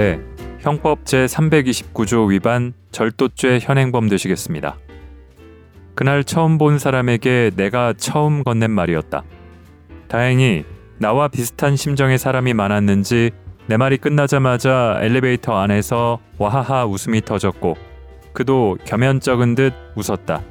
가운데 형법 제329조 위반 절도죄 현행범 되시겠습니다. 그날 처음 본 사람에게 내가 처음 건넨 말이었다. 다행히 나와 비슷한 심정의 사람이 많았는지 내 말이 끝나자마자 엘리베이터 안에서 와하하 웃음이 터졌고 그도 겸연쩍은 듯 웃었다.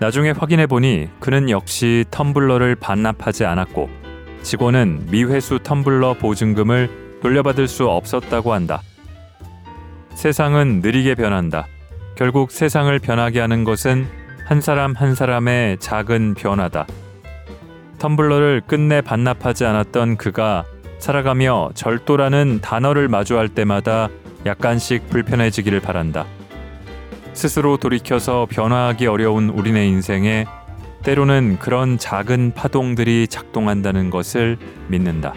나중에 확인해 보니 그는 역시 텀블러를 반납하지 않았고 직원은 미회수 텀블러 보증금을 돌려받을 수 없었다고 한다. 세상은 느리게 변한다. 결국 세상을 변하게 하는 것은 한 사람 한 사람의 작은 변화다. 텀블러를 끝내 반납하지 않았던 그가 살아가며 절도라는 단어를 마주할 때마다 약간씩 불편해지기를 바란다. 스스로 돌이켜서 변화하기 어려운 우리네 인생에 때로는 그런 작은 파동들이 작동한다는 것을 믿는다.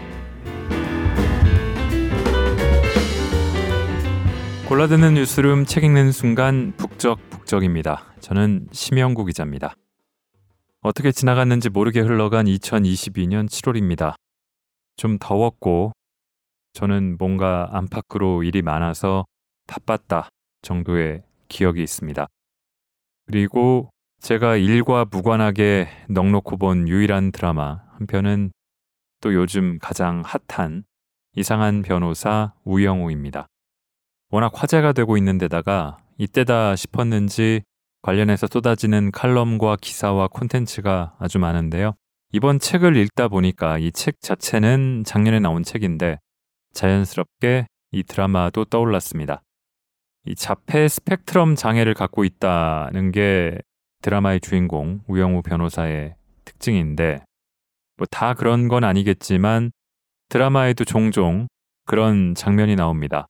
골라드는 뉴스룸 책 읽는 순간 북적북적입니다. 저는 심영구 기자입니다. 어떻게 지나갔는지 모르게 흘러간 2022년 7월입니다. 좀 더웠고 저는 뭔가 안팎으로 일이 많아서 바빴다 정도의 기억이 있습니다. 그리고 제가 일과 무관하게 넉넉히 본 유일한 드라마 한 편은 또 요즘 가장 핫한 이상한 변호사 우영우입니다. 워낙 화제가 되고 있는 데다가 이때다 싶었는지 관련해서 쏟아지는 칼럼과 기사와 콘텐츠가 아주 많은데요. 이번 책을 읽다 보니까 이 책 자체는 작년에 나온 책인데 자연스럽게 이 드라마도 떠올랐습니다. 이 자폐 스펙트럼 장애를 갖고 있다는 게 드라마의 주인공 우영우 변호사의 특징인데 뭐 다 그런 건 아니겠지만 드라마에도 종종 그런 장면이 나옵니다.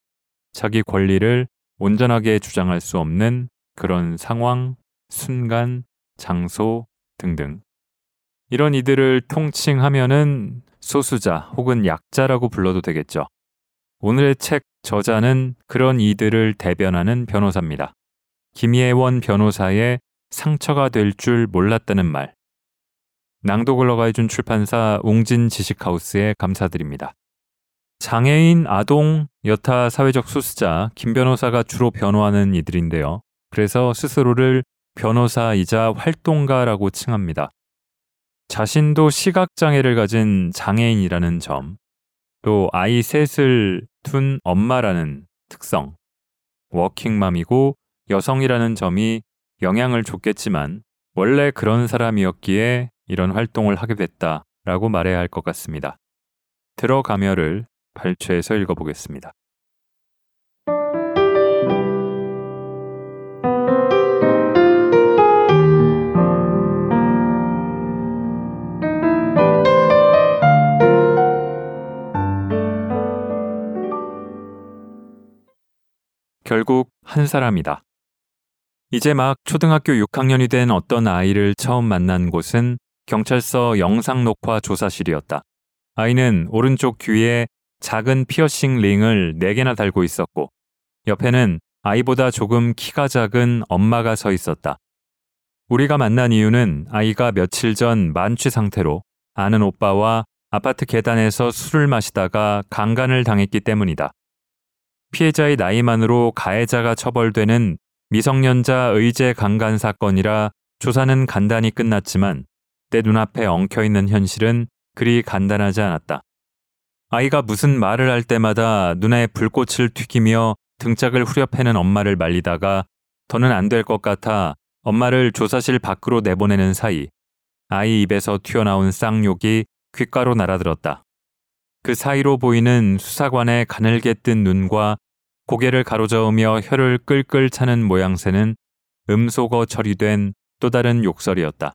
자기 권리를 온전하게 주장할 수 없는 그런 상황, 순간, 장소 등등. 이런 이들을 통칭하면은 소수자 혹은 약자라고 불러도 되겠죠. 오늘의 책 저자는 그런 이들을 대변하는 변호사입니다. 김예원 변호사의 상처가 될 줄 몰랐다는 말. 낭독을 허가해준 출판사 웅진 지식하우스에 감사드립니다. 장애인, 아동, 여타 사회적 소수자, 김 변호사가 주로 변호하는 이들인데요. 그래서 스스로를 변호사이자 활동가라고 칭합니다. 자신도 시각장애를 가진 장애인이라는 점, 또 아이 셋을 둔 엄마라는 특성, 워킹맘이고 여성이라는 점이 영향을 줬겠지만 원래 그런 사람이었기에 이런 활동을 하게 됐다라고 말해야 할 것 같습니다. 들어가며를 발췌해서 읽어보겠습니다. 결국 한 사람이다. 이제 막 초등학교 6학년이 된 어떤 아이를 처음 만난 곳은 경찰서 영상 녹화 조사실이었다. 아이는 오른쪽 귀에 작은 피어싱 링을 4개나 달고 있었고 옆에는 아이보다 조금 키가 작은 엄마가 서 있었다. 우리가 만난 이유는 아이가 며칠 전 만취 상태로 아는 오빠와 아파트 계단에서 술을 마시다가 강간을 당했기 때문이다. 피해자의 나이만으로 가해자가 처벌되는 미성년자 의제 강간 사건이라 조사는 간단히 끝났지만 내 눈앞에 엉켜 있는 현실은 그리 간단하지 않았다. 아이가 무슨 말을 할 때마다 눈에 불꽃을 튀기며 등짝을 후려패는 엄마를 말리다가 더는 안 될 것 같아 엄마를 조사실 밖으로 내보내는 사이 아이 입에서 튀어나온 쌍욕이 귓가로 날아들었다. 그 사이로 보이는 수사관의 가늘게 뜬 눈과 고개를 가로저으며 혀를 끌끌 차는 모양새는 음소거 처리된 또 다른 욕설이었다.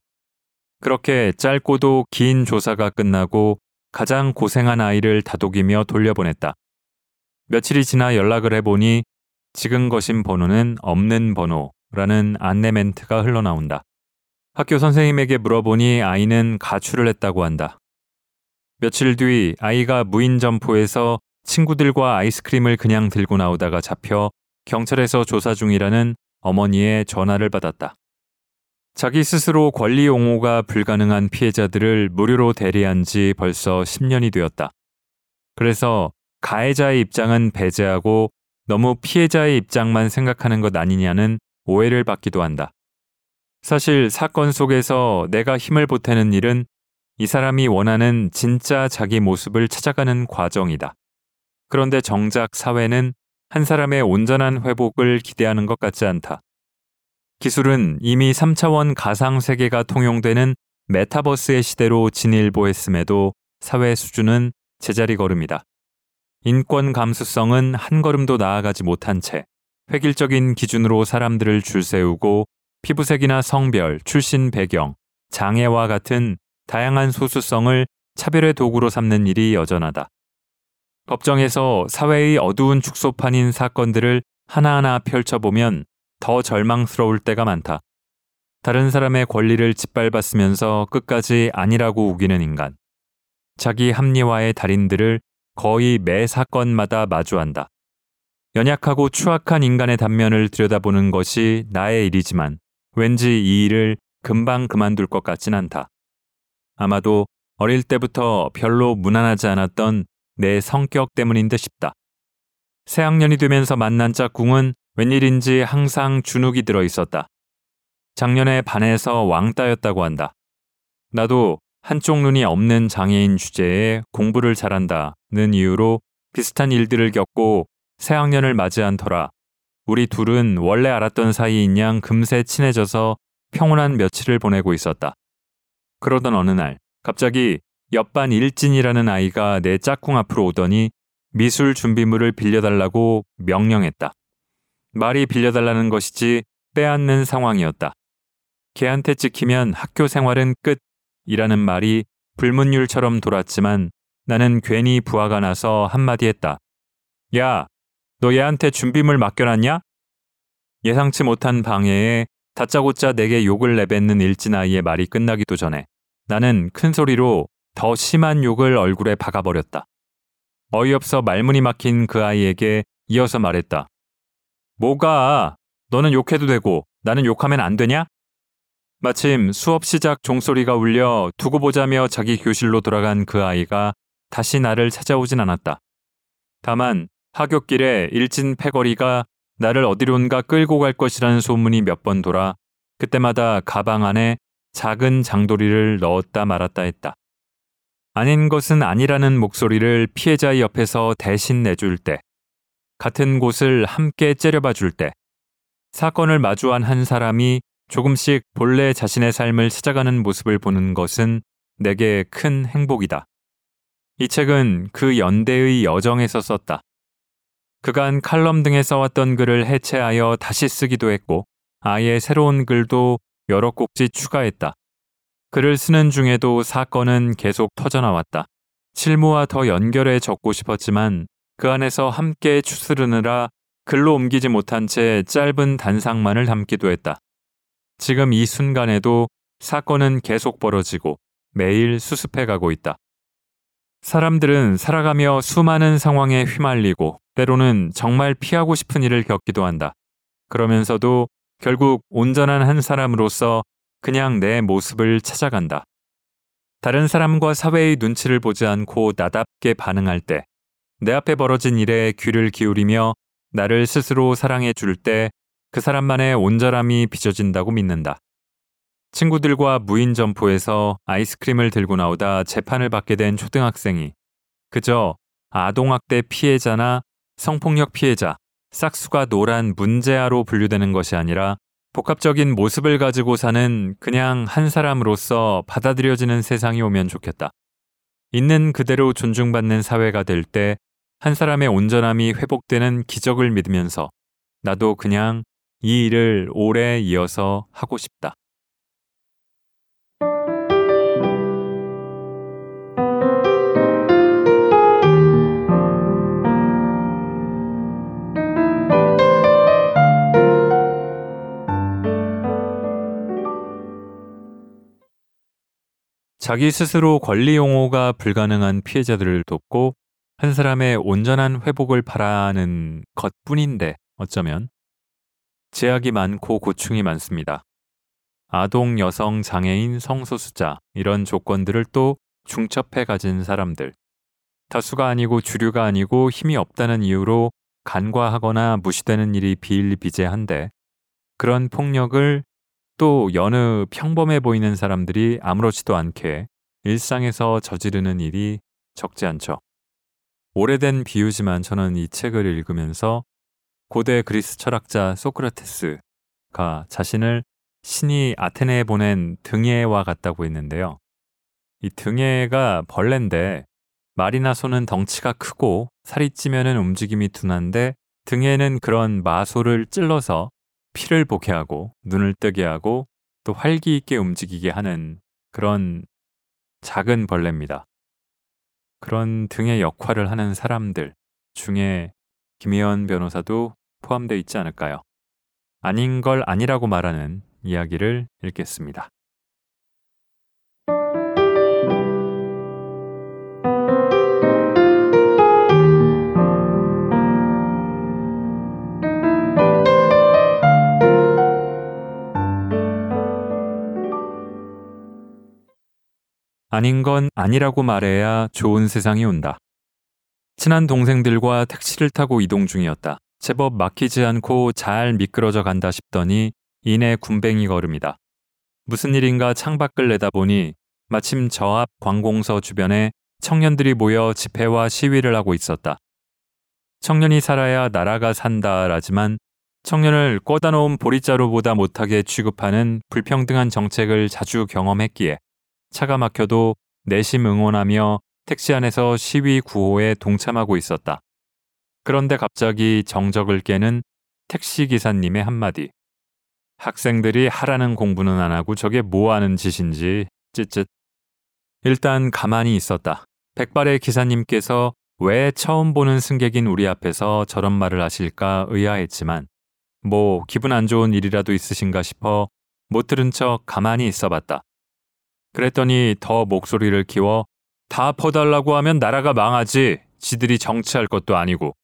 그렇게 짧고도 긴 조사가 끝나고 가장 고생한 아이를 다독이며 돌려보냈다. 며칠이 지나 연락을 해보니 지금 거신 번호는 없는 번호라는 안내 멘트가 흘러나온다. 학교 선생님에게 물어보니 아이는 가출을 했다고 한다. 며칠 뒤 아이가 무인 점포에서 친구들과 아이스크림을 그냥 들고 나오다가 잡혀 경찰에서 조사 중이라는 어머니의 전화를 받았다. 자기 스스로 권리 옹호가 불가능한 피해자들을 무료로 대리한 지 벌써 10년이 되었다. 그래서 가해자의 입장은 배제하고 너무 피해자의 입장만 생각하는 것 아니냐는 오해를 받기도 한다. 사실 사건 속에서 내가 힘을 보태는 일은 이 사람이 원하는 진짜 자기 모습을 찾아가는 과정이다. 그런데 정작 사회는 한 사람의 온전한 회복을 기대하는 것 같지 않다. 기술은 이미 3차원 가상 세계가 통용되는 메타버스의 시대로 진일보했음에도 사회 수준은 제자리 걸음이다. 인권 감수성은 한 걸음도 나아가지 못한 채 획일적인 기준으로 사람들을 줄 세우고 피부색이나 성별, 출신 배경, 장애와 같은 다양한 소수성을 차별의 도구로 삼는 일이 여전하다. 법정에서 사회의 어두운 축소판인 사건들을 하나하나 펼쳐보면 더 절망스러울 때가 많다. 다른 사람의 권리를 짓밟았으면서 끝까지 아니라고 우기는 인간. 자기 합리화의 달인들을 거의 매 사건마다 마주한다. 연약하고 추악한 인간의 단면을 들여다보는 것이 나의 일이지만 왠지 이 일을 금방 그만둘 것 같진 않다. 아마도 어릴 때부터 별로 무난하지 않았던 내 성격 때문인 듯 싶다. 새학년이 되면서 만난 짝꿍은 웬일인지 항상 주눅이 들어 있었다. 작년에 반에서 왕따였다고 한다. 나도 한쪽 눈이 없는 장애인 주제에 공부를 잘한다는 이유로 비슷한 일들을 겪고 새학년을 맞이한 터라 우리 둘은 원래 알았던 사이인 양 금세 친해져서 평온한 며칠을 보내고 있었다. 그러던 어느 날 갑자기 옆반 일진이라는 아이가 내 짝꿍 앞으로 오더니 미술 준비물을 빌려달라고 명령했다. 말이 빌려달라는 것이지 빼앗는 상황이었다. 걔한테 찍히면 학교 생활은 끝이라는 말이 불문율처럼 돌았지만 나는 괜히 부하가 나서 한마디 했다. 야, 너 얘한테 준비물 맡겨놨냐? 예상치 못한 방해에 다짜고짜 내게 욕을 내뱉는 일진 아이의 말이 끝나기도 전에 나는 큰 소리로 더 심한 욕을 얼굴에 박아버렸다. 어이없어 말문이 막힌 그 아이에게 이어서 말했다. 뭐가? 너는 욕해도 되고 나는 욕하면 안 되냐? 마침 수업 시작 종소리가 울려 두고 보자며 자기 교실로 돌아간 그 아이가 다시 나를 찾아오진 않았다. 다만 하굣길에 일진 패거리가 나를 어디론가 끌고 갈 것이라는 소문이 몇 번 돌아 그때마다 가방 안에 작은 장도리를 넣었다 말았다 했다. 아닌 것은 아니라는 목소리를 피해자의 옆에서 대신 내줄 때, 같은 곳을 함께 째려봐 줄 때, 사건을 마주한 한 사람이 조금씩 본래 자신의 삶을 찾아가는 모습을 보는 것은 내게 큰 행복이다. 이 책은 그 연대의 여정에서 썼다. 그간 칼럼 등에 써왔던 글을 해체하여 다시 쓰기도 했고, 아예 새로운 글도 여러 꼭지 추가했다. 글을 쓰는 중에도 사건은 계속 터져나왔다. 실무와 더 연결해 적고 싶었지만 그 안에서 함께 추스르느라 글로 옮기지 못한 채 짧은 단상만을 담기도 했다. 지금 이 순간에도 사건은 계속 벌어지고 매일 수습해 가고 있다. 사람들은 살아가며 수많은 상황에 휘말리고 때로는 정말 피하고 싶은 일을 겪기도 한다. 그러면서도 결국 온전한 한 사람으로서 그냥 내 모습을 찾아간다. 다른 사람과 사회의 눈치를 보지 않고 나답게 반응할 때, 내 앞에 벌어진 일에 귀를 기울이며 나를 스스로 사랑해 줄 때 그 사람만의 온전함이 빚어진다고 믿는다. 친구들과 무인 점포에서 아이스크림을 들고 나오다 재판을 받게 된 초등학생이 그저 아동학대 피해자나 성폭력 피해자, 싹수가 노란 문제아로 분류되는 것이 아니라 복합적인 모습을 가지고 사는 그냥 한 사람으로서 받아들여지는 세상이 오면 좋겠다. 있는 그대로 존중받는 사회가 될 때 한 사람의 온전함이 회복되는 기적을 믿으면서 나도 그냥 이 일을 오래 이어서 하고 싶다. 자기 스스로 권리 용호가 불가능한 피해자들을 돕고 한 사람의 온전한 회복을 바라는 것 뿐인데 어쩌면 제약이 많고 고충이 많습니다. 아동, 여성, 장애인, 성소수자 이런 조건들을 또 중첩해 가진 사람들. 다수가 아니고 주류가 아니고 힘이 없다는 이유로 간과하거나 무시되는 일이 비일비재한데 그런 폭력을 또 여느 평범해 보이는 사람들이 아무렇지도 않게 일상에서 저지르는 일이 적지 않죠. 오래된 비유지만 저는 이 책을 읽으면서 고대 그리스 철학자 소크라테스가 자신을 신이 아테네에 보낸 등예와 같다고 했는데요. 이 등예가 벌레인데 말이나 소는 덩치가 크고 살이 찌면은 움직임이 둔한데 등에는 그런 마소를 찔러서 피를 보게 하고 눈을 뜨게 하고 또 활기 있게 움직이게 하는 그런 작은 벌레입니다. 그런 등의 역할을 하는 사람들 중에 김혜연 변호사도 포함되어 있지 않을까요? 아닌 걸 아니라고 말하는 이야기를 읽겠습니다. 아닌 건 아니라고 말해야 좋은 세상이 온다. 친한 동생들과 택시를 타고 이동 중이었다. 제법 막히지 않고 잘 미끄러져 간다 싶더니 이내 군뱅이 걸음이다. 무슨 일인가 창밖을 내다보니 마침 저 앞 관공서 주변에 청년들이 모여 집회와 시위를 하고 있었다. 청년이 살아야 나라가 산다라지만 청년을 꽂아 놓은 보리자루보다 못하게 취급하는 불평등한 정책을 자주 경험했기에 차가 막혀도 내심 응원하며 택시 안에서 시위 구호에 동참하고 있었다. 그런데 갑자기 정적을 깨는 택시 기사님의 한마디. 학생들이 하라는 공부는 안 하고 저게 뭐 하는 짓인지 찌쯧. 일단 가만히 있었다. 백발의 기사님께서 왜 처음 보는 승객인 우리 앞에서 저런 말을 하실까 의아했지만 뭐 기분 안 좋은 일이라도 있으신가 싶어 못 들은 척 가만히 있어 봤다. 그랬더니 더 목소리를 키워 다 퍼달라고 하면 나라가 망하지. 지들이 정치할 것도 아니고.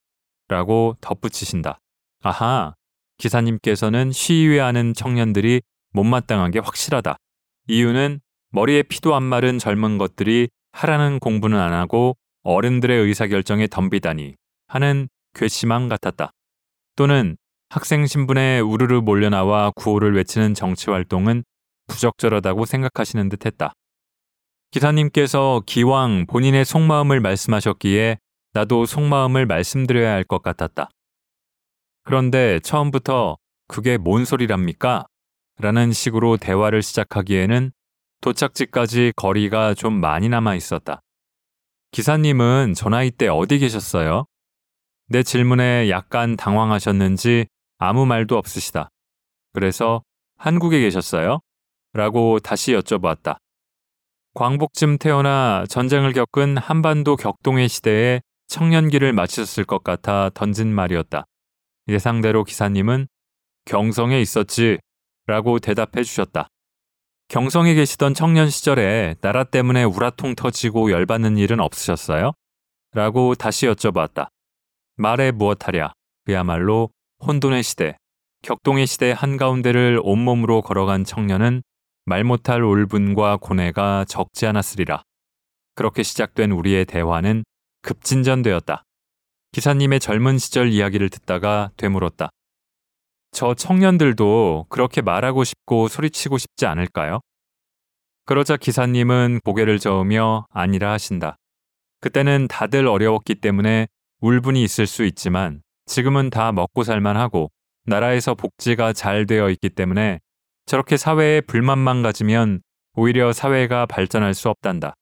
라고 덧붙이신다. 아하, 기사님께서는 시위하는 청년들이 못마땅한 게 확실하다. 이유는 머리에 피도 안 마른 젊은 것들이 하라는 공부는 안 하고 어른들의 의사결정에 덤비다니 하는 괘씸함 같았다. 또는 학생 신분에 우르르 몰려나와 구호를 외치는 정치 활동은 부적절하다고 생각하시는 듯 했다. 기사님께서 기왕 본인의 속마음을 말씀하셨기에 나도 속마음을 말씀드려야 할 것 같았다. 그런데 처음부터 그게 뭔 소리랍니까? 라는 식으로 대화를 시작하기에는 도착지까지 거리가 좀 많이 남아 있었다. 기사님은 저 나이 때 어디 계셨어요? 내 질문에 약간 당황하셨는지 아무 말도 없으시다. 그래서 한국에 계셨어요? 라고 다시 여쭤봤다. 광복쯤 태어나 전쟁을 겪은 한반도 격동의 시대에 청년기를 마치셨을 것 같아 던진 말이었다. 예상대로 기사님은 경성에 있었지 라고 대답해 주셨다. 경성에 계시던 청년 시절에 나라 때문에 우라통 터지고 열받는 일은 없으셨어요? 라고 다시 여쭤봤다. 말에 무엇하랴. 그야말로 혼돈의 시대, 격동의 시대 한가운데를 온몸으로 걸어간 청년은 말 못할 울분과 고뇌가 적지 않았으리라. 그렇게 시작된 우리의 대화는 급진전되었다. 기사님의 젊은 시절 이야기를 듣다가 되물었다. 저 청년들도 그렇게 말하고 싶고 소리치고 싶지 않을까요? 그러자 기사님은 고개를 저으며 아니라 하신다. 그때는 다들 어려웠기 때문에 울분이 있을 수 있지만 지금은 다 먹고 살만 하고 나라에서 복지가 잘 되어 있기 때문에 저렇게 사회에 불만만 가지면 오히려 사회가 발전할 수 없단다.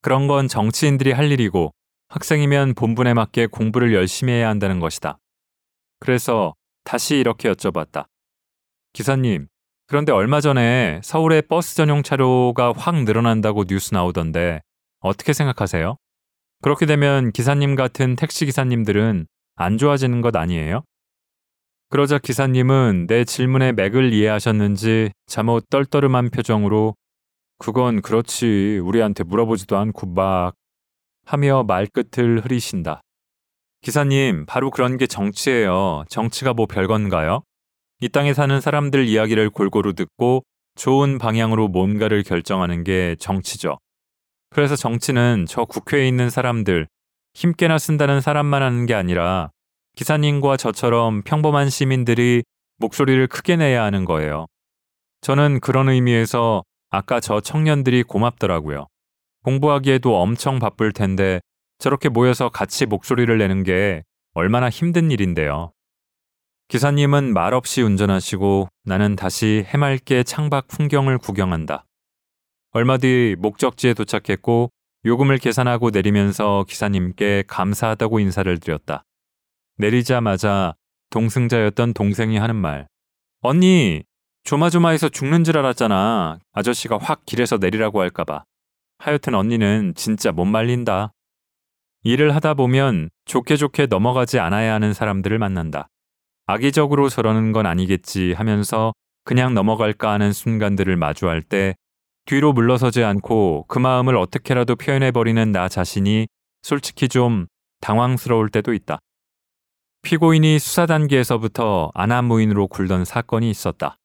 그런 건 정치인들이 할 일이고 학생이면 본분에 맞게 공부를 열심히 해야 한다는 것이다. 그래서 다시 이렇게 여쭤봤다. 기사님, 그런데 얼마 전에 서울의 버스 전용 차로가 확 늘어난다고 뉴스 나오던데 어떻게 생각하세요? 그렇게 되면 기사님 같은 택시 기사님들은 안 좋아지는 것 아니에요? 그러자 기사님은 내 질문의 맥을 이해하셨는지 잠옷 떨떠름한 표정으로 그건 그렇지 우리한테 물어보지도 않고 막 하며 말끝을 흐리신다. 기사님, 바로 그런 게 정치예요. 정치가 뭐 별건가요? 이 땅에 사는 사람들 이야기를 골고루 듣고 좋은 방향으로 뭔가를 결정하는 게 정치죠. 그래서 정치는 저 국회에 있는 사람들, 힘께나 쓴다는 사람만 하는 게 아니라 기사님과 저처럼 평범한 시민들이 목소리를 크게 내야 하는 거예요. 저는 그런 의미에서 아까 저 청년들이 고맙더라고요. 공부하기에도 엄청 바쁠 텐데 저렇게 모여서 같이 목소리를 내는 게 얼마나 힘든 일인데요. 기사님은 말없이 운전하시고 나는 다시 해맑게 창밖 풍경을 구경한다. 얼마 뒤 목적지에 도착했고 요금을 계산하고 내리면서 기사님께 감사하다고 인사를 드렸다. 내리자마자 동승자였던 동생이 하는 말. 언니, 조마조마해서 죽는 줄 알았잖아. 아저씨가 확 길에서 내리라고 할까봐. 하여튼 언니는 진짜 못 말린다. 일을 하다 보면 좋게 좋게 넘어가지 않아야 하는 사람들을 만난다. 악의적으로 저러는 건 아니겠지 하면서 그냥 넘어갈까 하는 순간들을 마주할 때 뒤로 물러서지 않고 그 마음을 어떻게라도 표현해버리는 나 자신이 솔직히 좀 당황스러울 때도 있다. 피고인이 수사 단계에서부터 아나무인으로 굴던 사건이 있었다.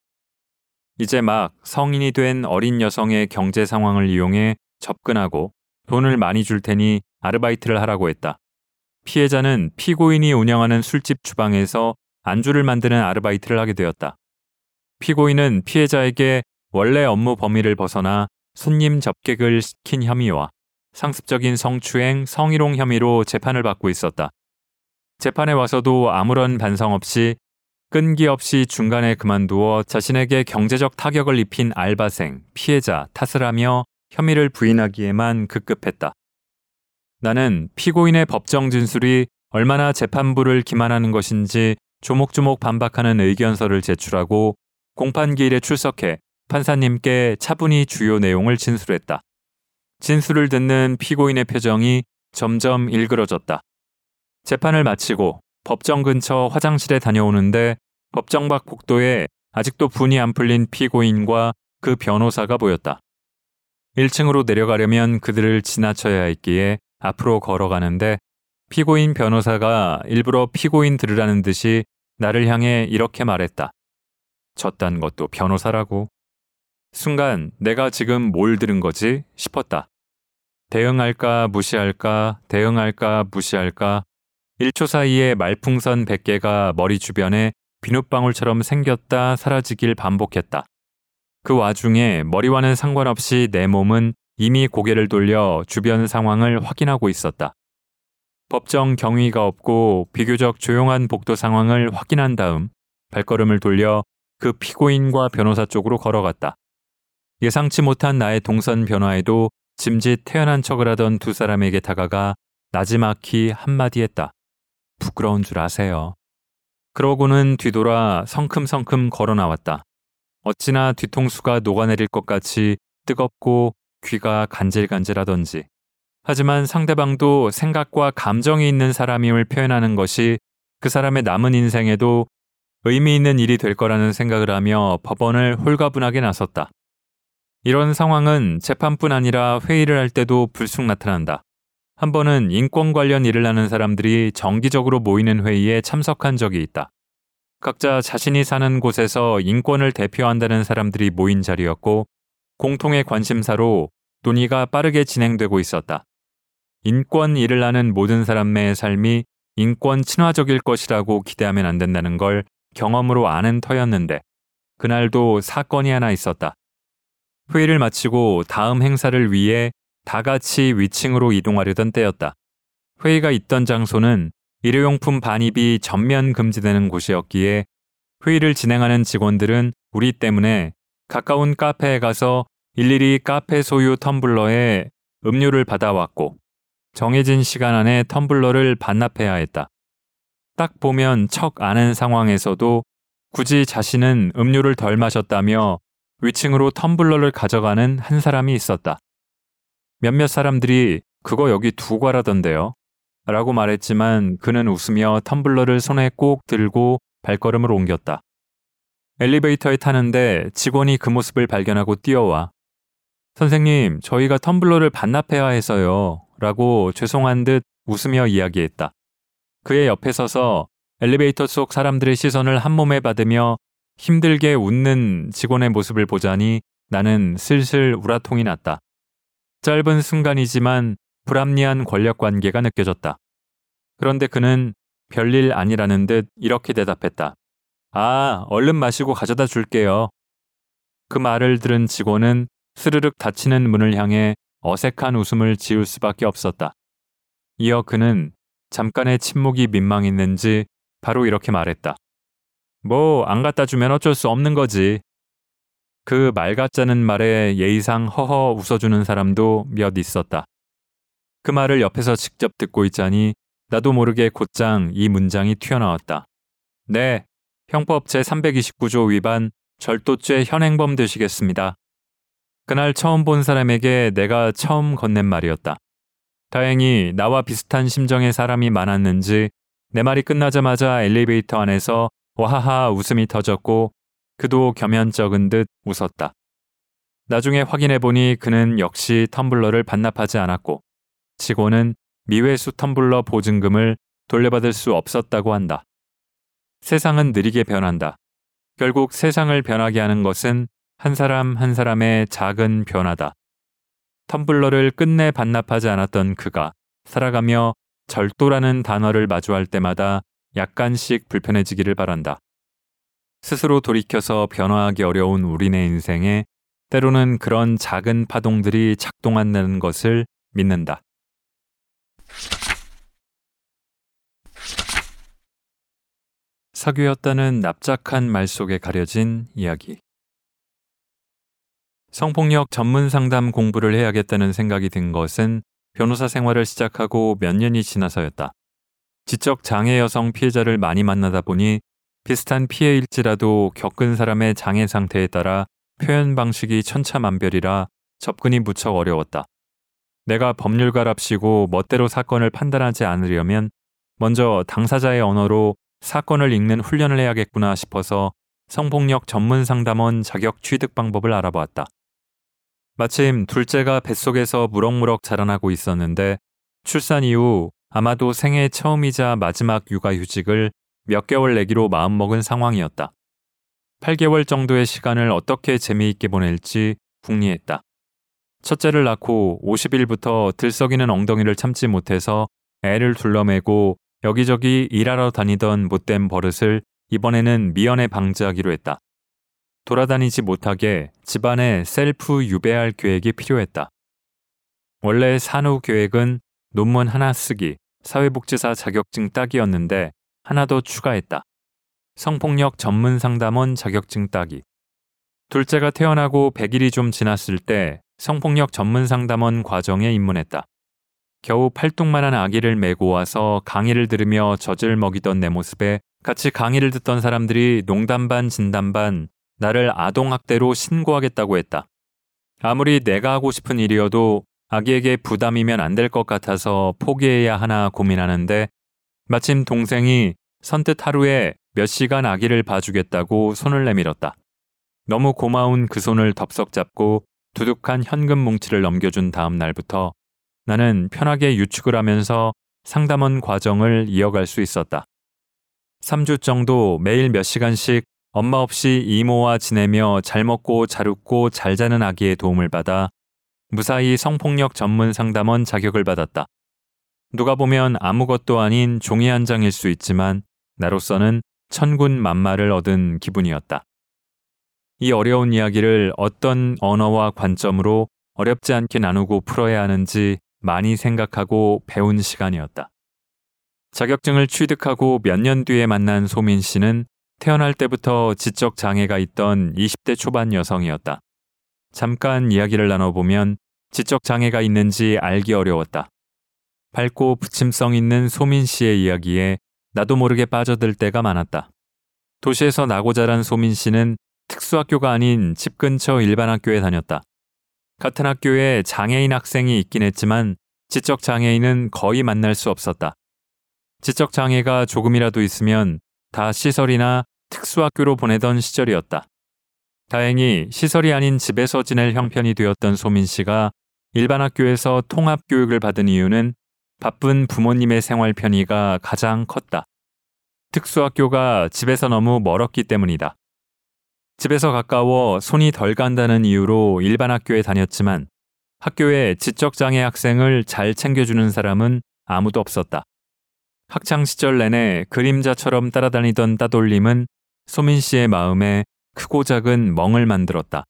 이제 막 성인이 된 어린 여성의 경제 상황을 이용해 접근하고 돈을 많이 줄 테니 아르바이트를 하라고 했다. 피해자는 피고인이 운영하는 술집 주방에서 안주를 만드는 아르바이트를 하게 되었다. 피고인은 피해자에게 원래 업무 범위를 벗어나 손님 접객을 시킨 혐의와 상습적인 성추행, 성희롱 혐의로 재판을 받고 있었다. 재판에 와서도 아무런 반성 없이 끈기 없이 중간에 그만두어 자신에게 경제적 타격을 입힌 알바생, 피해자 탓을 하며 혐의를 부인하기에만 급급했다. 나는 피고인의 법정 진술이 얼마나 재판부를 기만하는 것인지 조목조목 반박하는 의견서를 제출하고 공판기일에 출석해 판사님께 차분히 주요 내용을 진술했다. 진술을 듣는 피고인의 표정이 점점 일그러졌다. 재판을 마치고 법정 근처 화장실에 다녀오는데 법정 밖 복도에 아직도 분이 안 풀린 피고인과 그 변호사가 보였다. 1층으로 내려가려면 그들을 지나쳐야 했기에 앞으로 걸어가는데 피고인 변호사가 일부러 피고인 들으라는 듯이 나를 향해 이렇게 말했다. 졌단 것도 변호사라고. 순간 내가 지금 뭘 들은 거지 싶었다. 대응할까 무시할까 대응할까 무시할까 1초 사이에 말풍선 100개가 머리 주변에 비눗방울처럼 생겼다 사라지길 반복했다. 그 와중에 머리와는 상관없이 내 몸은 이미 고개를 돌려 주변 상황을 확인하고 있었다. 법정 경위가 없고 비교적 조용한 복도 상황을 확인한 다음 발걸음을 돌려 그 피고인과 변호사 쪽으로 걸어갔다. 예상치 못한 나의 동선 변화에도 짐짓 태연한 척을 하던 두 사람에게 다가가 나지막히 한마디 했다. 부끄러운 줄 아세요. 그러고는 뒤돌아 성큼성큼 걸어 나왔다. 어찌나 뒤통수가 녹아내릴 것 같이 뜨겁고 귀가 간질간질하던지. 하지만 상대방도 생각과 감정이 있는 사람임을 표현하는 것이 그 사람의 남은 인생에도 의미 있는 일이 될 거라는 생각을 하며 법원을 홀가분하게 나섰다. 이런 상황은 재판뿐 아니라 회의를 할 때도 불쑥 나타난다. 한 번은 인권 관련 일을 하는 사람들이 정기적으로 모이는 회의에 참석한 적이 있다. 각자 자신이 사는 곳에서 인권을 대표한다는 사람들이 모인 자리였고 공통의 관심사로 논의가 빠르게 진행되고 있었다. 인권 일을 하는 모든 사람의 삶이 인권 친화적일 것이라고 기대하면 안 된다는 걸 경험으로 아는 터였는데 그날도 사건이 하나 있었다. 회의를 마치고 다음 행사를 위해 다 같이 위층으로 이동하려던 때였다. 회의가 있던 장소는 일회용품 반입이 전면 금지되는 곳이었기에 회의를 진행하는 직원들은 우리 때문에 가까운 카페에 가서 일일이 카페 소유 텀블러에 음료를 받아왔고 정해진 시간 안에 텀블러를 반납해야 했다. 딱 보면 척 아는 상황에서도 굳이 자신은 음료를 덜 마셨다며 위층으로 텀블러를 가져가는 한 사람이 있었다. 몇몇 사람들이 그거 여기 두고 가라던데요. 라고 말했지만 그는 웃으며 텀블러를 손에 꼭 들고 발걸음을 옮겼다. 엘리베이터에 타는데 직원이 그 모습을 발견하고 뛰어와. 선생님, 저희가 텀블러를 반납해야 해서요. 라고 죄송한 듯 웃으며 이야기했다. 그의 옆에 서서 엘리베이터 속 사람들의 시선을 한 몸에 받으며 힘들게 웃는 직원의 모습을 보자니 나는 슬슬 우라통이 났다. 짧은 순간이지만 불합리한 권력 관계가 느껴졌다. 그런데 그는 별일 아니라는 듯 이렇게 대답했다. 아, 얼른 마시고 가져다 줄게요. 그 말을 들은 직원은 스르륵 닫히는 문을 향해 어색한 웃음을 지을 수밖에 없었다. 이어 그는 잠깐의 침묵이 민망했는지 바로 이렇게 말했다. 뭐, 안 갖다 주면 어쩔 수 없는 거지. 그 말 같자는 말에 예의상 허허 웃어주는 사람도 몇 있었다. 그 말을 옆에서 직접 듣고 있자니 나도 모르게 곧장 이 문장이 튀어나왔다. 네, 형법 제329조 위반 절도죄 현행범 되시겠습니다. 그날 처음 본 사람에게 내가 처음 건넨 말이었다. 다행히 나와 비슷한 심정의 사람이 많았는지 내 말이 끝나자마자 엘리베이터 안에서 와하하 웃음이 터졌고 그도 겸연쩍은 듯 웃었다. 나중에 확인해 보니 그는 역시 텀블러를 반납하지 않았고 직원은 미회수 텀블러 보증금을 돌려받을 수 없었다고 한다. 세상은 느리게 변한다. 결국 세상을 변하게 하는 것은 한 사람 한 사람의 작은 변화다. 텀블러를 끝내 반납하지 않았던 그가 살아가며 절도라는 단어를 마주할 때마다 약간씩 불편해지기를 바란다. 스스로 돌이켜서 변화하기 어려운 우리네 인생에 때로는 그런 작은 파동들이 작동한다는 것을 믿는다. 사귀었다는 납작한 말 속에 가려진 이야기. 성폭력 전문 상담 공부를 해야겠다는 생각이 든 것은 변호사 생활을 시작하고 몇 년이 지나서였다. 지적 장애 여성 피해자를 많이 만나다 보니 비슷한 피해일지라도 겪은 사람의 장애 상태에 따라 표현 방식이 천차만별이라 접근이 무척 어려웠다. 내가 법률가랍시고 멋대로 사건을 판단하지 않으려면 먼저 당사자의 언어로 사건을 읽는 훈련을 해야겠구나 싶어서 성폭력 전문 상담원 자격 취득 방법을 알아보았다. 마침 둘째가 뱃속에서 무럭무럭 자라나고 있었는데 출산 이후 아마도 생애 처음이자 마지막 육아휴직을 몇 개월 내기로 마음먹은 상황이었다. 8개월 정도의 시간을 어떻게 재미있게 보낼지 궁리했다. 첫째를 낳고 50일부터 들썩이는 엉덩이를 참지 못해서 애를 둘러매고 여기저기 일하러 다니던 못된 버릇을 이번에는 미연에 방지하기로 했다. 돌아다니지 못하게 집안에 셀프 유배할 계획이 필요했다. 원래 산후 계획은 논문 하나 쓰기, 사회복지사 자격증 따기였는데 하나 더 추가했다. 성폭력 전문 상담원 자격증 따기. 둘째가 태어나고 100일이 좀 지났을 때 성폭력 전문 상담원 과정에 입문했다. 겨우 팔뚝만한 아기를 메고 와서 강의를 들으며 젖을 먹이던 내 모습에 같이 강의를 듣던 사람들이 농담 반 진담 반 나를 아동학대로 신고하겠다고 했다. 아무리 내가 하고 싶은 일이어도 아기에게 부담이면 안 될 것 같아서 포기해야 하나 고민하는데 마침 동생이 선뜻 하루에 몇 시간 아기를 봐주겠다고 손을 내밀었다. 너무 고마운 그 손을 덥석 잡고 두둑한 현금 뭉치를 넘겨준 다음 날부터 나는 편하게 유축을 하면서 상담원 과정을 이어갈 수 있었다. 3주 정도 매일 몇 시간씩 엄마 없이 이모와 지내며 잘 먹고 잘 웃고 잘 자는 아기의 도움을 받아 무사히 성폭력 전문 상담원 자격을 받았다. 누가 보면 아무것도 아닌 종이 한 장일 수 있지만 나로서는 천군 만마를 얻은 기분이었다. 이 어려운 이야기를 어떤 언어와 관점으로 어렵지 않게 나누고 풀어야 하는지 많이 생각하고 배운 시간이었다. 자격증을 취득하고 몇 년 뒤에 만난 소민 씨는 태어날 때부터 지적 장애가 있던 20대 초반 여성이었다. 잠깐 이야기를 나눠보면 지적 장애가 있는지 알기 어려웠다. 밝고 부침성 있는 소민 씨의 이야기에 나도 모르게 빠져들 때가 많았다. 도시에서 나고 자란 소민 씨는 특수학교가 아닌 집 근처 일반 학교에 다녔다. 같은 학교에 장애인 학생이 있긴 했지만 지적 장애인은 거의 만날 수 없었다. 지적 장애가 조금이라도 있으면 다 시설이나 특수학교로 보내던 시절이었다. 다행히 시설이 아닌 집에서 지낼 형편이 되었던 소민 씨가 일반 학교에서 통합 교육을 받은 이유는 바쁜 부모님의 생활 편의가 가장 컸다. 특수학교가 집에서 너무 멀었기 때문이다. 집에서 가까워 손이 덜 간다는 이유로 일반 학교에 다녔지만 학교에 지적장애 학생을 잘 챙겨주는 사람은 아무도 없었다. 학창 시절 내내 그림자처럼 따라다니던 따돌림은 소민 씨의 마음에 크고 작은 멍을 만들었다.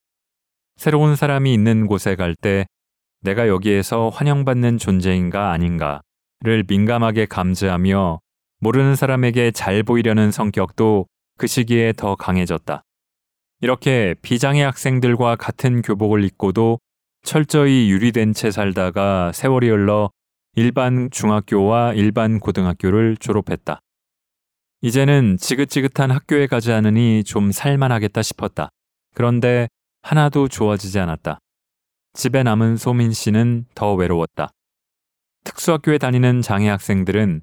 새로운 사람이 있는 곳에 갈 때 내가 여기에서 환영받는 존재인가 아닌가를 민감하게 감지하며 모르는 사람에게 잘 보이려는 성격도 그 시기에 더 강해졌다. 이렇게 비장애 학생들과 같은 교복을 입고도 철저히 유리된 채 살다가 세월이 흘러 일반 중학교와 일반 고등학교를 졸업했다. 이제는 지긋지긋한 학교에 가지 않으니 좀 살만하겠다 싶었다. 그런데 하나도 좋아지지 않았다. 집에 남은 소민 씨는 더 외로웠다. 특수학교에 다니는 장애 학생들은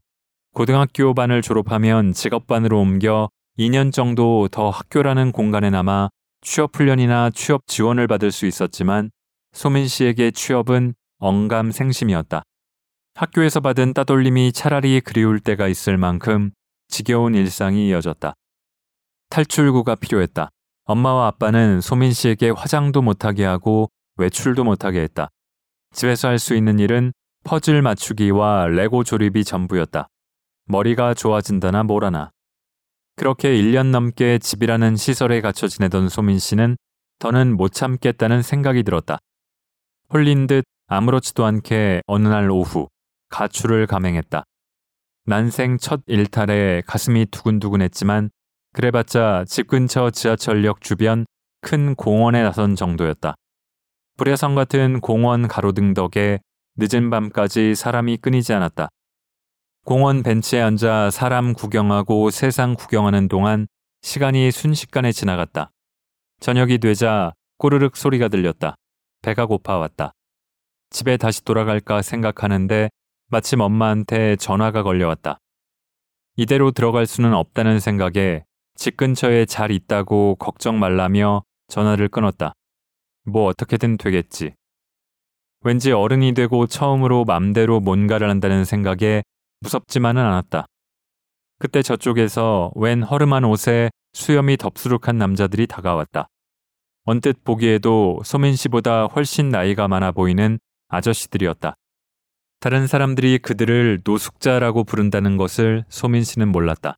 고등학교 반을 졸업하면 직업반으로 옮겨 2년 정도 더 학교라는 공간에 남아 취업 훈련이나 취업 지원을 받을 수 있었지만 소민 씨에게 취업은 언감생심이었다. 학교에서 받은 따돌림이 차라리 그리울 때가 있을 만큼 지겨운 일상이 이어졌다. 탈출구가 필요했다. 엄마와 아빠는 소민 씨에게 화장도 못하게 하고 외출도 못하게 했다. 집에서 할 수 있는 일은 퍼즐 맞추기와 레고 조립이 전부였다. 머리가 좋아진다나 뭐라나. 그렇게 1년 넘게 집이라는 시설에 갇혀 지내던 소민 씨는 더는 못 참겠다는 생각이 들었다. 홀린 듯 아무렇지도 않게 어느 날 오후 가출을 감행했다. 난생 첫 일탈에 가슴이 두근두근했지만 그래봤자 집 근처 지하철역 주변 큰 공원에 나선 정도였다. 불야성 같은 공원 가로등 덕에 늦은 밤까지 사람이 끊이지 않았다. 공원 벤치에 앉아 사람 구경하고 세상 구경하는 동안 시간이 순식간에 지나갔다. 저녁이 되자 꼬르륵 소리가 들렸다. 배가 고파왔다. 집에 다시 돌아갈까 생각하는데 마침 엄마한테 전화가 걸려왔다. 이대로 들어갈 수는 없다는 생각에 집 근처에 잘 있다고 걱정 말라며 전화를 끊었다. 뭐 어떻게든 되겠지. 왠지 어른이 되고 처음으로 맘대로 뭔가를 한다는 생각에 무섭지만은 않았다. 그때 저쪽에서 웬 허름한 옷에 수염이 덥수룩한 남자들이 다가왔다. 언뜻 보기에도 소민 씨보다 훨씬 나이가 많아 보이는 아저씨들이었다. 다른 사람들이 그들을 노숙자라고 부른다는 것을 소민 씨는 몰랐다.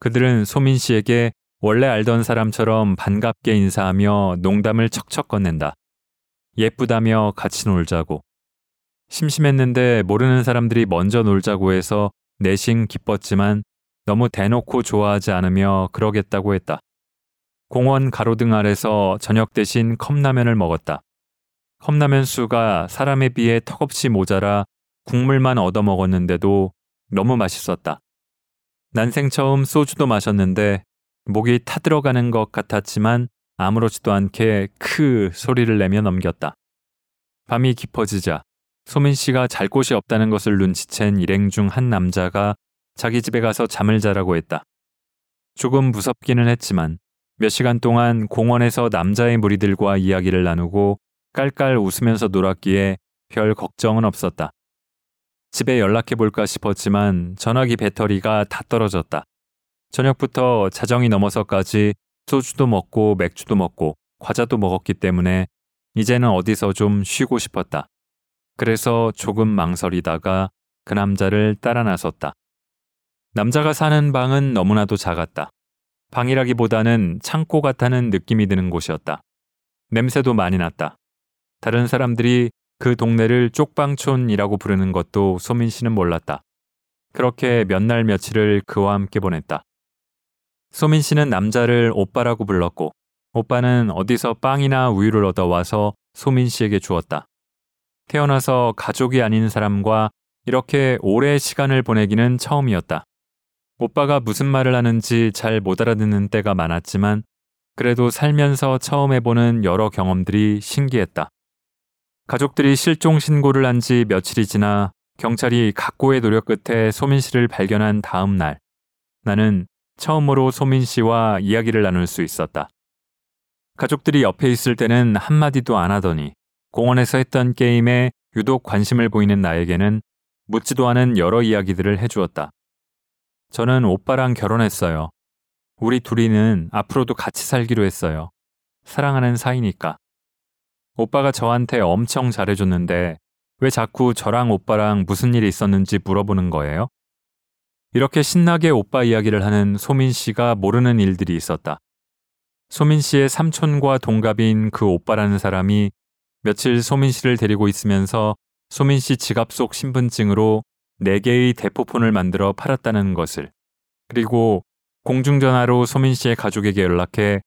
그들은 소민 씨에게 원래 알던 사람처럼 반갑게 인사하며 농담을 척척 건넨다. 예쁘다며 같이 놀자고. 심심했는데 모르는 사람들이 먼저 놀자고 해서 내심 기뻤지만 너무 대놓고 좋아하지 않으며 그러겠다고 했다. 공원 가로등 아래서 저녁 대신 컵라면을 먹었다. 컵라면 수가 사람에 비해 턱없이 모자라 국물만 얻어 먹었는데도 너무 맛있었다. 난생 처음 소주도 마셨는데 목이 타들어가는 것 같았지만 아무렇지도 않게 크 소리를 내며 넘겼다. 밤이 깊어지자 소민 씨가 잘 곳이 없다는 것을 눈치챈 일행 중 한 남자가 자기 집에 가서 잠을 자라고 했다. 조금 무섭기는 했지만 몇 시간 동안 공원에서 남자의 무리들과 이야기를 나누고 깔깔 웃으면서 놀았기에 별 걱정은 없었다. 집에 연락해 볼까 싶었지만 전화기 배터리가 다 떨어졌다. 저녁부터 자정이 넘어서까지 소주도 먹고 맥주도 먹고 과자도 먹었기 때문에 이제는 어디서 좀 쉬고 싶었다. 그래서 조금 망설이다가 그 남자를 따라 나섰다. 남자가 사는 방은 너무나도 작았다. 방이라기보다는 창고 같다는 느낌이 드는 곳이었다. 냄새도 많이 났다. 다른 사람들이 그 동네를 쪽방촌이라고 부르는 것도 소민 씨는 몰랐다. 그렇게 몇 날 며칠을 그와 함께 보냈다. 소민 씨는 남자를 오빠라고 불렀고, 오빠는 어디서 빵이나 우유를 얻어와서 소민 씨에게 주었다. 태어나서 가족이 아닌 사람과 이렇게 오래 시간을 보내기는 처음이었다. 오빠가 무슨 말을 하는지 잘 못 알아듣는 때가 많았지만 그래도 살면서 처음 해보는 여러 경험들이 신기했다. 가족들이 실종 신고를 한 지 며칠이 지나 경찰이 각고의 노력 끝에 소민 씨를 발견한 다음 날 나는 처음으로 소민 씨와 이야기를 나눌 수 있었다. 가족들이 옆에 있을 때는 한마디도 안 하더니 공원에서 했던 게임에 유독 관심을 보이는 나에게는 묻지도 않은 여러 이야기들을 해주었다. 저는 오빠랑 결혼했어요. 우리 둘이는 앞으로도 같이 살기로 했어요. 사랑하는 사이니까. 오빠가 저한테 엄청 잘해줬는데 왜 자꾸 저랑 오빠랑 무슨 일이 있었는지 물어보는 거예요? 이렇게 신나게 오빠 이야기를 하는 소민 씨가 모르는 일들이 있었다. 소민 씨의 삼촌과 동갑인 그 오빠라는 사람이 며칠 소민 씨를 데리고 있으면서 소민 씨 지갑 속 신분증으로 4개의 대포폰을 만들어 팔았다는 것을 그리고 공중전화로 소민 씨의 가족에게 연락해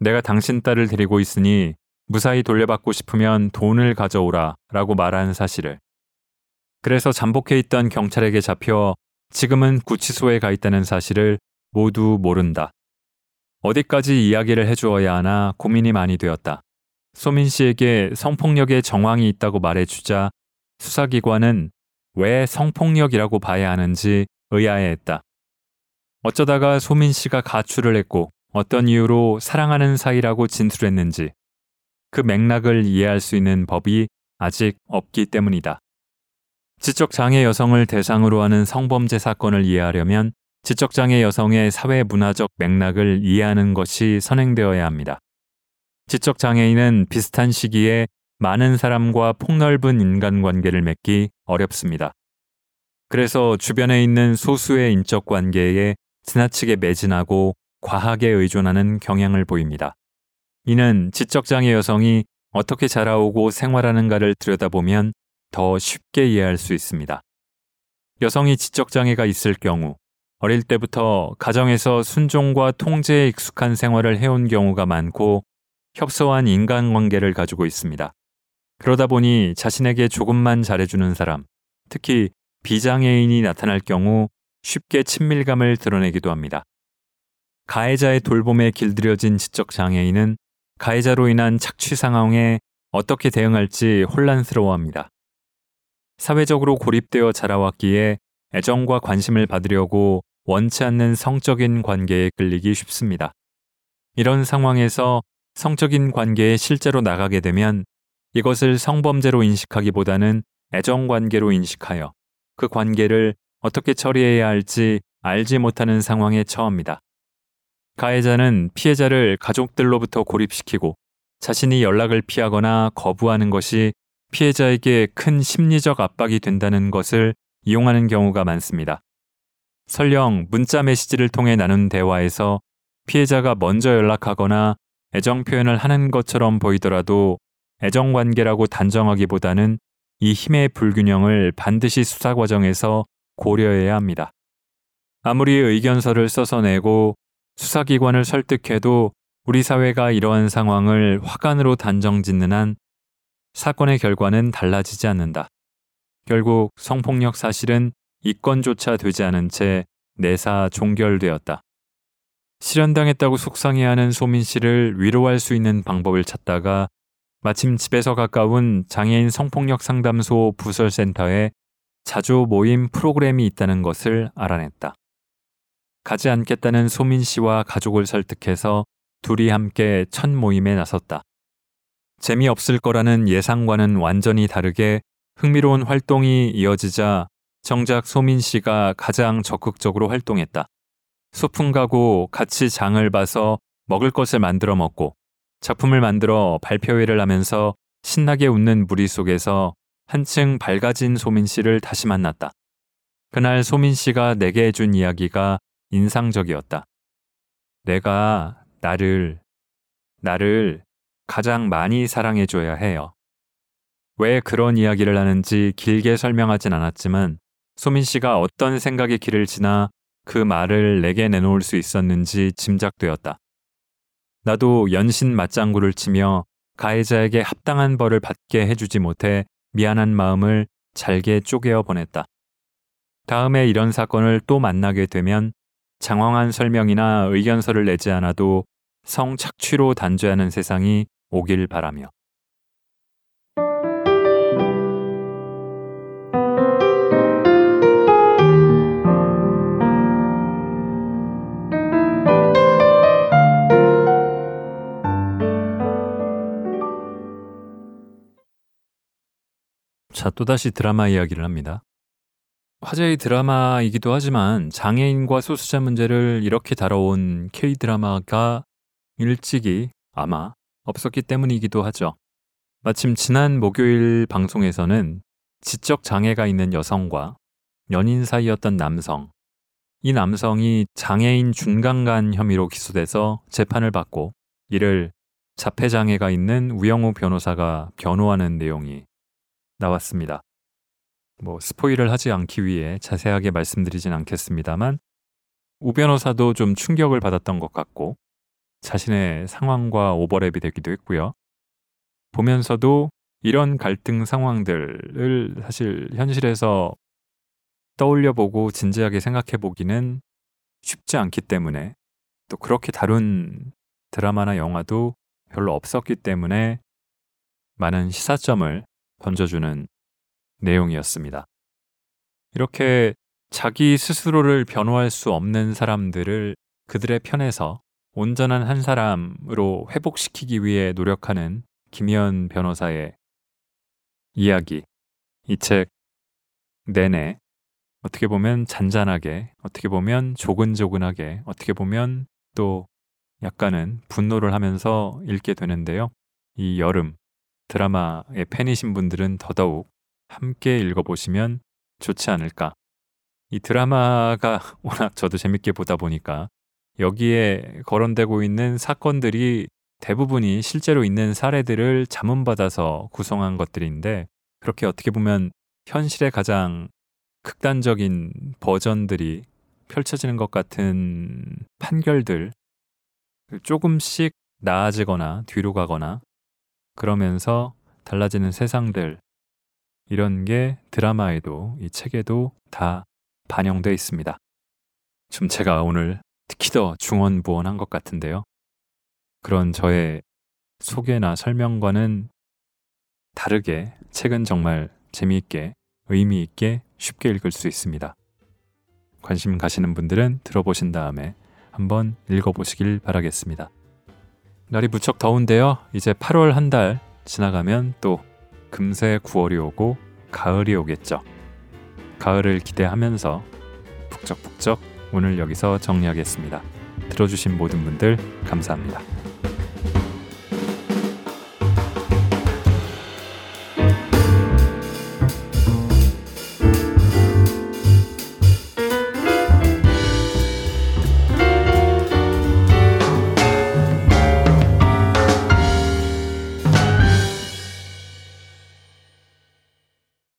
내가 당신 딸을 데리고 있으니 무사히 돌려받고 싶으면 돈을 가져오라 라고 말한 사실을. 그래서 잠복해 있던 경찰에게 잡혀 지금은 구치소에 가 있다는 사실을 모두 모른다. 어디까지 이야기를 해주어야 하나 고민이 많이 되었다. 소민 씨에게 성폭력의 정황이 있다고 말해주자 수사기관은 왜 성폭력이라고 봐야 하는지 의아해했다. 어쩌다가 소민 씨가 가출을 했고 어떤 이유로 사랑하는 사이라고 진술했는지 그 맥락을 이해할 수 있는 법이 아직 없기 때문이다. 지적장애 여성을 대상으로 하는 성범죄 사건을 이해하려면 지적장애 여성의 사회 문화적 맥락을 이해하는 것이 선행되어야 합니다. 지적장애인은 비슷한 시기에 많은 사람과 폭넓은 인간관계를 맺기 어렵습니다. 그래서 주변에 있는 소수의 인적 관계에 지나치게 매진하고 과하게 의존하는 경향을 보입니다. 이는 지적장애 여성이 어떻게 자라오고 생활하는가를 들여다보면 더 쉽게 이해할 수 있습니다. 여성이 지적장애가 있을 경우 어릴 때부터 가정에서 순종과 통제에 익숙한 생활을 해온 경우가 많고 협소한 인간관계를 가지고 있습니다. 그러다 보니 자신에게 조금만 잘해주는 사람, 특히 비장애인이 나타날 경우 쉽게 친밀감을 드러내기도 합니다. 가해자의 돌봄에 길들여진 지적 장애인은 가해자로 인한 착취 상황에 어떻게 대응할지 혼란스러워합니다. 사회적으로 고립되어 자라왔기에 애정과 관심을 받으려고 원치 않는 성적인 관계에 끌리기 쉽습니다. 이런 상황에서 성적인 관계에 실제로 나가게 되면 이것을 성범죄로 인식하기보다는 애정 관계로 인식하여 그 관계를 어떻게 처리해야 할지 알지 못하는 상황에 처합니다. 가해자는 피해자를 가족들로부터 고립시키고 자신이 연락을 피하거나 거부하는 것이 피해자에게 큰 심리적 압박이 된다는 것을 이용하는 경우가 많습니다. 설령 문자 메시지를 통해 나눈 대화에서 피해자가 먼저 연락하거나 애정 표현을 하는 것처럼 보이더라도 애정 관계라고 단정하기보다는 이 힘의 불균형을 반드시 수사 과정에서 고려해야 합니다. 아무리 의견서를 써서 내고 수사기관을 설득해도 우리 사회가 이러한 상황을 화관으로 단정 짓는 한 사건의 결과는 달라지지 않는다. 결국 성폭력 사실은 입건조차 되지 않은 채 내사 종결되었다. 실현당했다고 속상해하는 소민 씨를 위로할 수 있는 방법을 찾다가 마침 집에서 가까운 장애인 성폭력 상담소 부설센터에 자주 모임 프로그램이 있다는 것을 알아냈다. 가지 않겠다는 소민 씨와 가족을 설득해서 둘이 함께 첫 모임에 나섰다. 재미없을 거라는 예상과는 완전히 다르게 흥미로운 활동이 이어지자 정작 소민 씨가 가장 적극적으로 활동했다. 소풍 가고 같이 장을 봐서 먹을 것을 만들어 먹고 작품을 만들어 발표회를 하면서 신나게 웃는 무리 속에서 한층 밝아진 소민 씨를 다시 만났다. 그날 소민 씨가 내게 해준 이야기가 인상적이었다. 내가 나를, 나를 가장 많이 사랑해줘야 해요. 왜 그런 이야기를 하는지 길게 설명하진 않았지만 소민 씨가 어떤 생각의 길을 지나 그 말을 내게 내놓을 수 있었는지 짐작되었다. 나도 연신 맞장구를 치며 가해자에게 합당한 벌을 받게 해주지 못해 미안한 마음을 잘게 쪼개어 보냈다. 다음에 이런 사건을 또 만나게 되면 장황한 설명이나 의견서를 내지 않아도 성착취로 단죄하는 세상이 오길 바라며. 자, 또다시 드라마 이야기를 합니다. 화제의 드라마이기도 하지만 장애인과 소수자 문제를 이렇게 다뤄온 K-드라마가 일찍이 아마 없었기 때문이기도 하죠. 마침 지난 목요일 방송에서는 지적 장애가 있는 여성과 연인 사이였던 남성, 이 남성이 장애인 중간간 혐의로 기소돼서 재판을 받고 이를 자폐장애가 있는 우영우 변호사가 변호하는 내용이 나왔습니다. 뭐 스포일을 하지 않기 위해 자세하게 말씀드리진 않겠습니다만 우 변호사도 좀 충격을 받았던 것 같고 자신의 상황과 오버랩이 되기도 했고요. 보면서도 이런 갈등 상황들을 사실 현실에서 떠올려 보고 진지하게 생각해 보기는 쉽지 않기 때문에 또 그렇게 다룬 드라마나 영화도 별로 없었기 때문에 많은 시사점을 던져주는 내용이었습니다. 이렇게 자기 스스로를 변호할 수 없는 사람들을 그들의 편에서 온전한 한 사람으로 회복시키기 위해 노력하는 김희연 변호사의 이야기. 이 책 내내 어떻게 보면 잔잔하게, 어떻게 보면 조근조근하게, 어떻게 보면 또 약간은 분노를 하면서 읽게 되는데요. 이 여름 드라마의 팬이신 분들은 더더욱 함께 읽어보시면 좋지 않을까. 이 드라마가 워낙 저도 재밌게 보다 보니까 여기에 거론되고 있는 사건들이 대부분이 실제로 있는 사례들을 자문받아서 구성한 것들인데 그렇게 어떻게 보면 현실의 가장 극단적인 버전들이 펼쳐지는 것 같은 판결들 조금씩 나아지거나 뒤로 가거나 그러면서 달라지는 세상들 이런 게 드라마에도 이 책에도 다 반영되어 있습니다. 좀 제가 오늘 특히 더 중언부언한 것 같은데요. 그런 저의 소개나 설명과는 다르게 책은 정말 재미있게 의미 있게 쉽게 읽을 수 있습니다. 관심 가시는 분들은 들어보신 다음에 한번 읽어보시길 바라겠습니다. 날이 무척 더운데요. 이제 8월 한 달 지나가면 또 금세 9월이 오고 가을이 오겠죠. 가을을 기대하면서 북적북적 오늘 여기서 정리하겠습니다. 들어주신 모든 분들 감사합니다.